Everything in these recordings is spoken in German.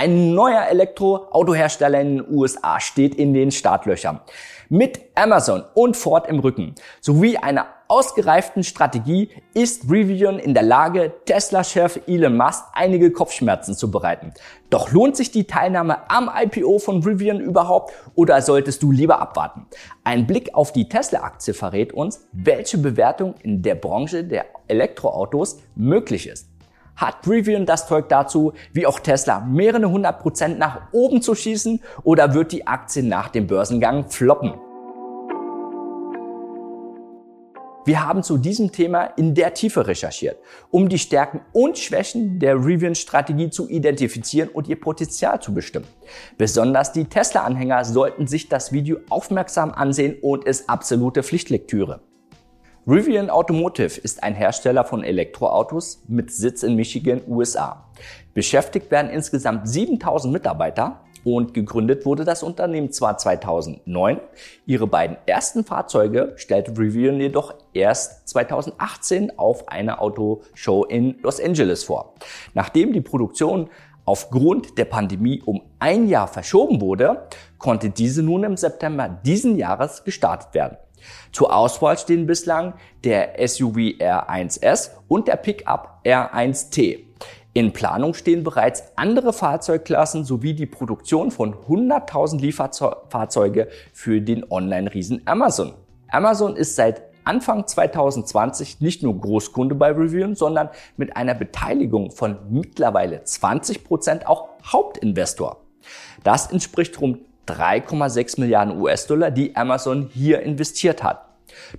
Ein neuer Elektroautohersteller in den USA steht in den Startlöchern. Mit Amazon und Ford im Rücken sowie einer ausgereiften Strategie ist Rivian in der Lage, Tesla-Chef Elon Musk einige Kopfschmerzen zu bereiten. Doch lohnt sich die Teilnahme am IPO von Rivian überhaupt oder solltest du lieber abwarten? Ein Blick auf die Tesla-Aktie verrät uns, welche Bewertung in der Branche der Elektroautos möglich ist. Hat Rivian das Zeug dazu, wie auch Tesla, mehrere hundert Prozent nach oben zu schießen oder wird die Aktie nach dem Börsengang floppen? Wir haben zu diesem Thema in der Tiefe recherchiert, um die Stärken und Schwächen der Rivian-Strategie zu identifizieren und ihr Potenzial zu bestimmen. Besonders die Tesla-Anhänger sollten sich das Video aufmerksam ansehen und ist absolute Pflichtlektüre. Rivian Automotive ist ein Hersteller von Elektroautos mit Sitz in Michigan, USA. Beschäftigt werden insgesamt 7000 Mitarbeiter und gegründet wurde das Unternehmen zwar 2009. Ihre beiden ersten Fahrzeuge stellte Rivian jedoch erst 2018 auf einer Autoshow in Los Angeles vor. Nachdem die Produktion aufgrund der Pandemie um ein Jahr verschoben wurde, konnte diese nun im September diesen Jahres gestartet werden. Zur Auswahl stehen bislang der SUV R1S und der Pickup R1T. In Planung stehen bereits andere Fahrzeugklassen sowie die Produktion von 100.000 Lieferfahrzeuge für den Online-Riesen Amazon. Amazon ist seit Anfang 2020 nicht nur Großkunde bei Rivian, sondern mit einer Beteiligung von mittlerweile 20 Prozent auch Hauptinvestor. Das entspricht rund 3,6 Milliarden US-Dollar, die Amazon hier investiert hat.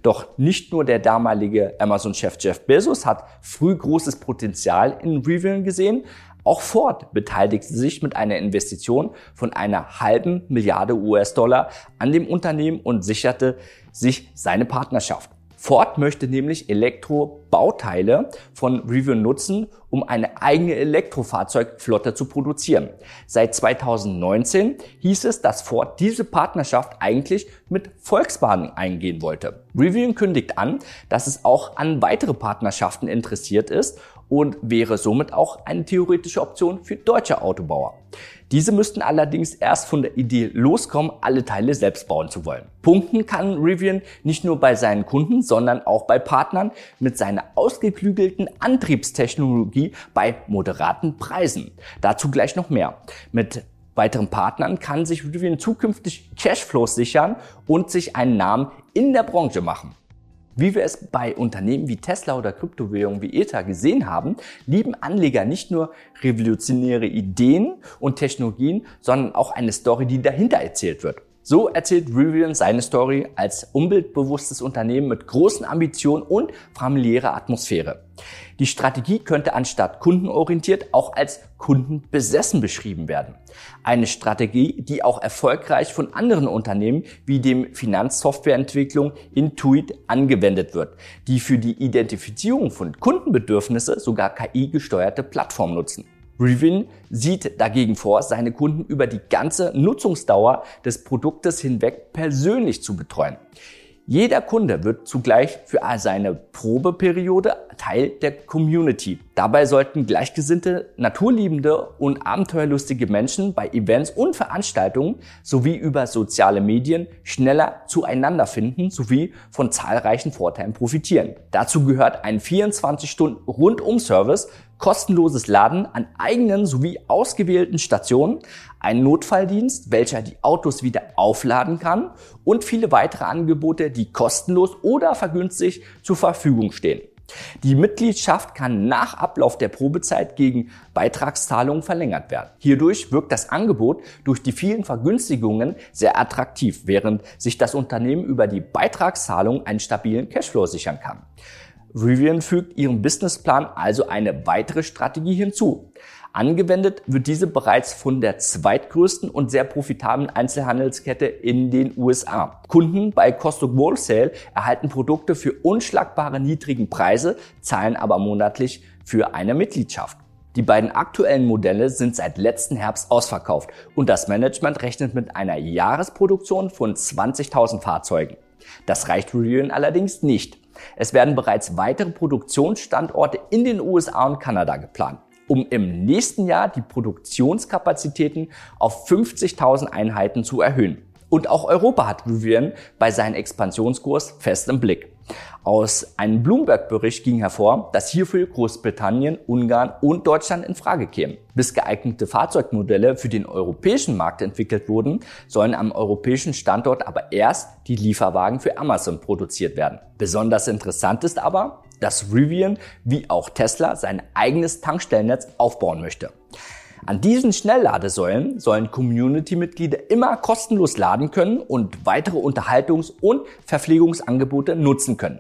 Doch nicht nur der damalige Amazon-Chef Jeff Bezos hat früh großes Potenzial in Rivian gesehen, auch Ford beteiligte sich mit einer Investition von einer halben Milliarde US-Dollar an dem Unternehmen und sicherte sich seine Partnerschaft. Ford möchte nämlich Elektrobauteile von Rivian nutzen, um eine eigene Elektrofahrzeugflotte zu produzieren. Seit 2019 hieß es, dass Ford diese Partnerschaft eigentlich mit Volkswagen eingehen wollte. Rivian kündigt an, dass es auch an weitere Partnerschaften interessiert ist und wäre somit auch eine theoretische Option für deutsche Autobauer. Diese müssten allerdings erst von der Idee loskommen, alle Teile selbst bauen zu wollen. Punkten kann Rivian nicht nur bei seinen Kunden, sondern auch bei Partnern mit seiner ausgeklügelten Antriebstechnologie bei moderaten Preisen. Dazu gleich noch mehr. Mit weiteren Partnern kann sich Rivian zukünftig Cashflows sichern und sich einen Namen in der Branche machen. Wie wir es bei Unternehmen wie Tesla oder Kryptowährungen wie Ether gesehen haben, lieben Anleger nicht nur revolutionäre Ideen und Technologien, sondern auch eine Story, die dahinter erzählt wird. So erzählt Rivian seine Story als umweltbewusstes Unternehmen mit großen Ambitionen und familiärer Atmosphäre. Die Strategie könnte anstatt kundenorientiert auch als kundenbesessen beschrieben werden. Eine Strategie, die auch erfolgreich von anderen Unternehmen wie dem Finanzsoftwareentwicklung Intuit angewendet wird, die für die Identifizierung von Kundenbedürfnisse sogar KI-gesteuerte Plattformen nutzen. Rivian sieht dagegen vor, seine Kunden über die ganze Nutzungsdauer des Produktes hinweg persönlich zu betreuen. Jeder Kunde wird zugleich für seine Probeperiode Teil der Community. Dabei sollten gleichgesinnte, naturliebende und abenteuerlustige Menschen bei Events und Veranstaltungen sowie über soziale Medien schneller zueinander finden sowie von zahlreichen Vorteilen profitieren. Dazu gehört ein 24-Stunden-Rundum-Service kostenloses Laden an eigenen sowie ausgewählten Stationen, ein Notfalldienst, welcher die Autos wieder aufladen kann und viele weitere Angebote, die kostenlos oder vergünstigt zur Verfügung stehen. Die Mitgliedschaft kann nach Ablauf der Probezeit gegen Beitragszahlungen verlängert werden. Hierdurch wirkt das Angebot durch die vielen Vergünstigungen sehr attraktiv, während sich das Unternehmen über die Beitragszahlung einen stabilen Cashflow sichern kann. Rivian fügt ihrem Businessplan also eine weitere Strategie hinzu. Angewendet wird diese bereits von der zweitgrößten und sehr profitablen Einzelhandelskette in den USA. Kunden bei Costco Wholesale erhalten Produkte für unschlagbare niedrigen Preise, zahlen aber monatlich für eine Mitgliedschaft. Die beiden aktuellen Modelle sind seit letzten Herbst ausverkauft und das Management rechnet mit einer Jahresproduktion von 20.000 Fahrzeugen. Das reicht Rivian allerdings nicht. Es werden bereits weitere Produktionsstandorte in den USA und Kanada geplant. um im nächsten Jahr die Produktionskapazitäten auf 50.000 Einheiten zu erhöhen. Und auch Europa hat Rivian bei seinem Expansionskurs fest im Blick. Aus einem Bloomberg-Bericht ging hervor, dass hierfür Großbritannien, Ungarn und Deutschland in Frage kämen. Bis geeignete Fahrzeugmodelle für den europäischen Markt entwickelt wurden, sollen am europäischen Standort aber erst die Lieferwagen für Amazon produziert werden. Besonders interessant ist aber, dass Rivian wie auch Tesla sein eigenes Tankstellennetz aufbauen möchte. An diesen Schnellladesäulen sollen Community-Mitglieder immer kostenlos laden können und weitere Unterhaltungs- und Verpflegungsangebote nutzen können.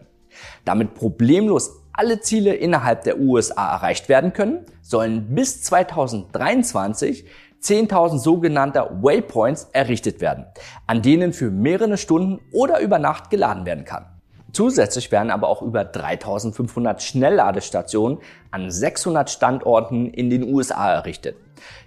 Damit problemlos alle Ziele innerhalb der USA erreicht werden können, sollen bis 2023 10.000 sogenannter Waypoints errichtet werden, an denen für mehrere Stunden oder über Nacht geladen werden kann. Zusätzlich werden aber auch über 3500 Schnellladestationen an 600 Standorten in den USA errichtet.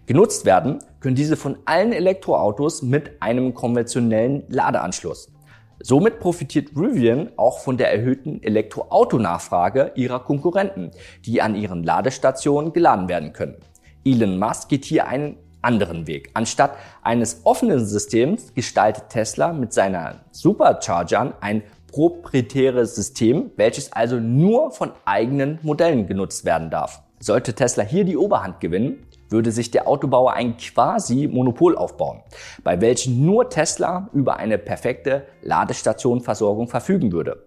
Genutzt werden können diese von allen Elektroautos mit einem konventionellen Ladeanschluss. Somit profitiert Rivian auch von der erhöhten Elektroautonachfrage ihrer Konkurrenten, die an ihren Ladestationen geladen werden können. Elon Musk geht hier einen anderen Weg. Anstatt eines offenen Systems gestaltet Tesla mit seiner Superchargern ein proprietäres System, welches also nur von eigenen Modellen genutzt werden darf. Sollte Tesla hier die Oberhand gewinnen, würde sich der Autobauer ein quasi Monopol aufbauen, bei welchem nur Tesla über eine perfekte Ladestationenversorgung verfügen würde.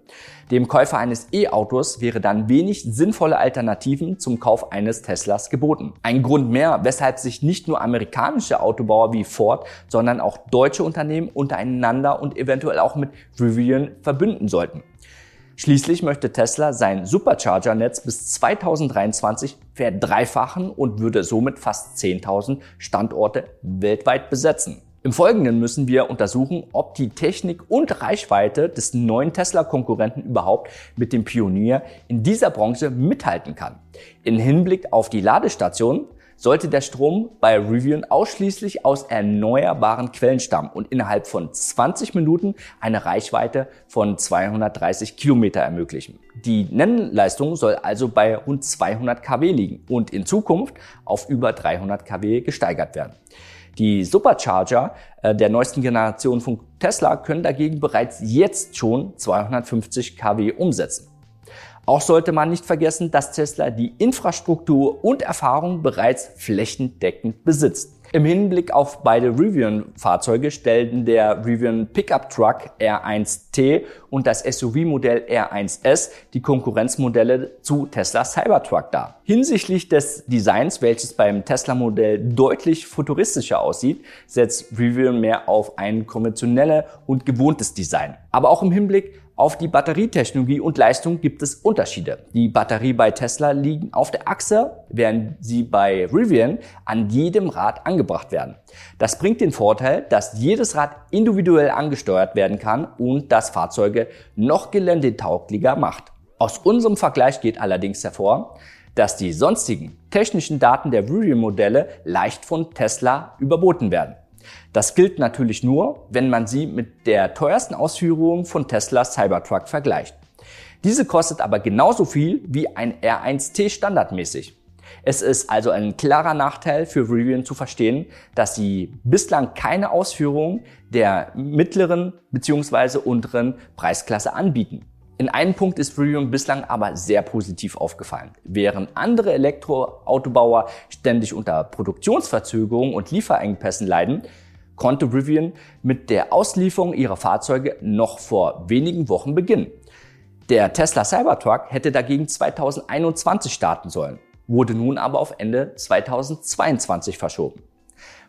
Dem Käufer eines E-Autos wäre dann wenig sinnvolle Alternativen zum Kauf eines Teslas geboten. Ein Grund mehr, weshalb sich nicht nur amerikanische Autobauer wie Ford, sondern auch deutsche Unternehmen untereinander und eventuell auch mit Rivian verbünden sollten. Schließlich möchte Tesla sein Supercharger-Netz bis 2023 verdreifachen und würde somit fast 10.000 Standorte weltweit besetzen. Im Folgenden müssen wir untersuchen, ob die Technik und Reichweite des neuen Tesla-Konkurrenten überhaupt mit dem Pionier in dieser Branche mithalten kann. In Hinblick auf die Ladestation sollte der Strom bei Rivian ausschließlich aus erneuerbaren Quellen stammen und innerhalb von 20 Minuten eine Reichweite von 230 Kilometer ermöglichen. Die Nennleistung soll also bei rund 200 kW liegen und in Zukunft auf über 300 kW gesteigert werden. Die Supercharger äh, der neuesten Generation von Tesla können dagegen bereits jetzt schon 250 kW umsetzen. Auch sollte man nicht vergessen, dass Tesla die Infrastruktur und Erfahrung bereits flächendeckend besitzt. Im Hinblick auf beide Rivian-Fahrzeuge stellten der Rivian Pickup Truck R1T und das SUV-Modell R1S die Konkurrenzmodelle zu Tesla Cybertruck dar. Hinsichtlich des Designs, welches beim Tesla-Modell deutlich futuristischer aussieht, setzt Rivian mehr auf ein konventionelles und gewohntes Design. Aber auch im Hinblick auf die Batterietechnologie und Leistung gibt es Unterschiede. Die Batterie bei Tesla liegen auf der Achse, während sie bei Rivian an jedem Rad angebracht werden. Das bringt den Vorteil, dass jedes Rad individuell angesteuert werden kann und das Fahrzeuge noch geländetauglicher macht. Aus unserem Vergleich geht allerdings hervor, dass die sonstigen technischen Daten der Rivian-Modelle leicht von Tesla überboten werden. Das gilt natürlich nur, wenn man sie mit der teuersten Ausführung von Teslas Cybertruck vergleicht. Diese kostet aber genauso viel wie ein R1T standardmäßig. Es ist also ein klarer Nachteil für Rivian zu verstehen, dass sie bislang keine Ausführungen der mittleren bzw. unteren Preisklasse anbieten. In einem Punkt ist Rivian bislang aber sehr positiv aufgefallen. Während andere Elektroautobauer ständig unter Produktionsverzögerungen und Lieferengpässen leiden, konnte Rivian mit der Auslieferung ihrer Fahrzeuge noch vor wenigen Wochen beginnen. Der Tesla Cybertruck hätte dagegen 2021 starten sollen, wurde nun aber auf Ende 2022 verschoben.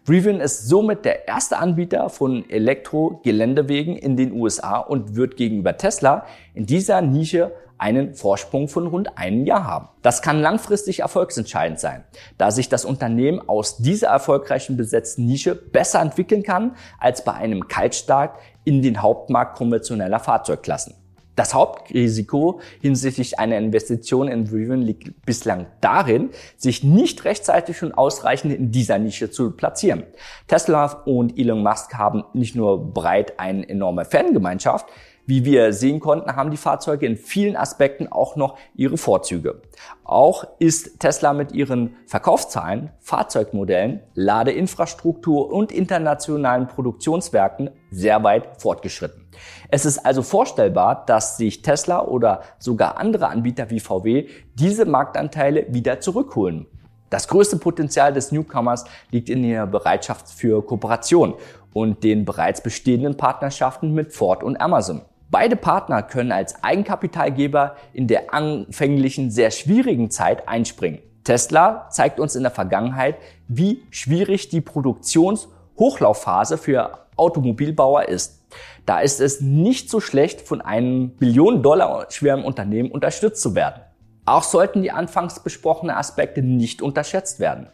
Rivian ist somit der erste Anbieter von Elektro-Geländewegen in den USA und wird gegenüber Tesla in dieser Nische einen Vorsprung von rund einem Jahr haben. Das kann langfristig erfolgsentscheidend sein, da sich das Unternehmen aus dieser erfolgreichen besetzten Nische besser entwickeln kann als bei einem Kaltstart in den Hauptmarkt konventioneller Fahrzeugklassen. Das Hauptrisiko hinsichtlich einer Investition in Rivian liegt bislang darin, sich nicht rechtzeitig und ausreichend in dieser Nische zu platzieren. Tesla und Elon Musk haben nicht nur breit eine enorme Fangemeinschaft, Wie wir sehen konnten, haben die Fahrzeuge in vielen Aspekten auch noch ihre Vorzüge. Auch ist Tesla mit ihren Verkaufszahlen, Fahrzeugmodellen, Ladeinfrastruktur und internationalen Produktionswerken sehr weit fortgeschritten. Es ist also vorstellbar, dass sich Tesla oder sogar andere Anbieter wie VW diese Marktanteile wieder zurückholen. Das größte Potenzial des Newcomers liegt in ihrer Bereitschaft für Kooperation und den bereits bestehenden Partnerschaften mit Ford und Amazon. Beide Partner können als Eigenkapitalgeber in der anfänglichen, sehr schwierigen Zeit einspringen. Tesla zeigt uns in der Vergangenheit, wie schwierig die Produktionshochlaufphase für Automobilbauer ist. Da ist es nicht so schlecht, von einem Billionen Dollar schweren Unternehmen unterstützt zu werden. Auch sollten die anfangs besprochenen Aspekte nicht unterschätzt werden.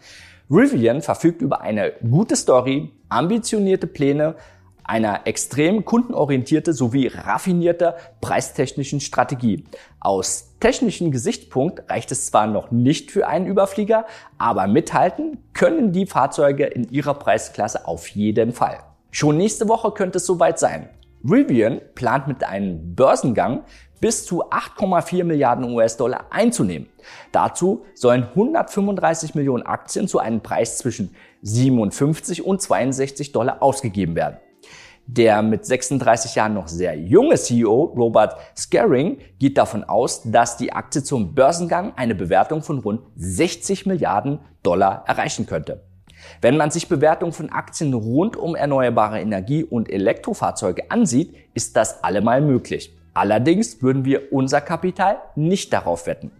Rivian verfügt über eine gute Story, ambitionierte Pläne, einer extrem kundenorientierte sowie raffinierte preistechnischen Strategie. Aus technischem Gesichtspunkt reicht es zwar noch nicht für einen Überflieger, aber mithalten können die Fahrzeuge in ihrer Preisklasse auf jeden Fall. Schon nächste Woche könnte es soweit sein. Rivian plant mit einem Börsengang bis zu 8,4 Milliarden US-Dollar einzunehmen. Dazu sollen 135 Millionen Aktien zu einem Preis zwischen 57 und 62 Dollar ausgegeben werden. Der mit 36 Jahren noch sehr junge CEO Robert Scaring geht davon aus, dass die Aktie zum Börsengang eine Bewertung von rund 60 Milliarden Dollar erreichen könnte. Wenn man sich Bewertungen von Aktien rund um erneuerbare Energie und Elektrofahrzeuge ansieht, ist das allemal möglich. Allerdings würden wir unser Kapital nicht darauf wetten.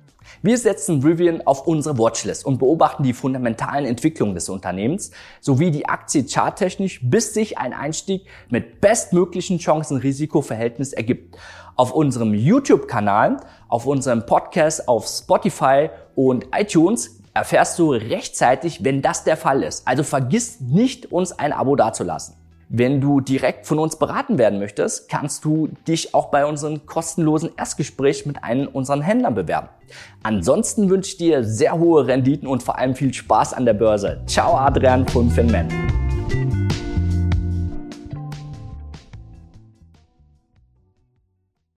Wir setzen Rivian auf unsere Watchlist und beobachten die fundamentalen Entwicklungen des Unternehmens sowie die Aktie charttechnisch, bis sich ein Einstieg mit bestmöglichen Chancen-Risiko-Verhältnis ergibt. Auf unserem YouTube-Kanal, auf unserem Podcast, auf Spotify und iTunes erfährst du rechtzeitig, wenn das der Fall ist. Also vergiss nicht, uns ein Abo dazulassen. Wenn du direkt von uns beraten werden möchtest, kannst du dich auch bei unserem kostenlosen Erstgespräch mit einem unserer Händlern bewerben. Ansonsten wünsche ich dir sehr hohe Renditen und vor allem viel Spaß an der Börse. Ciao Adrian von Finman.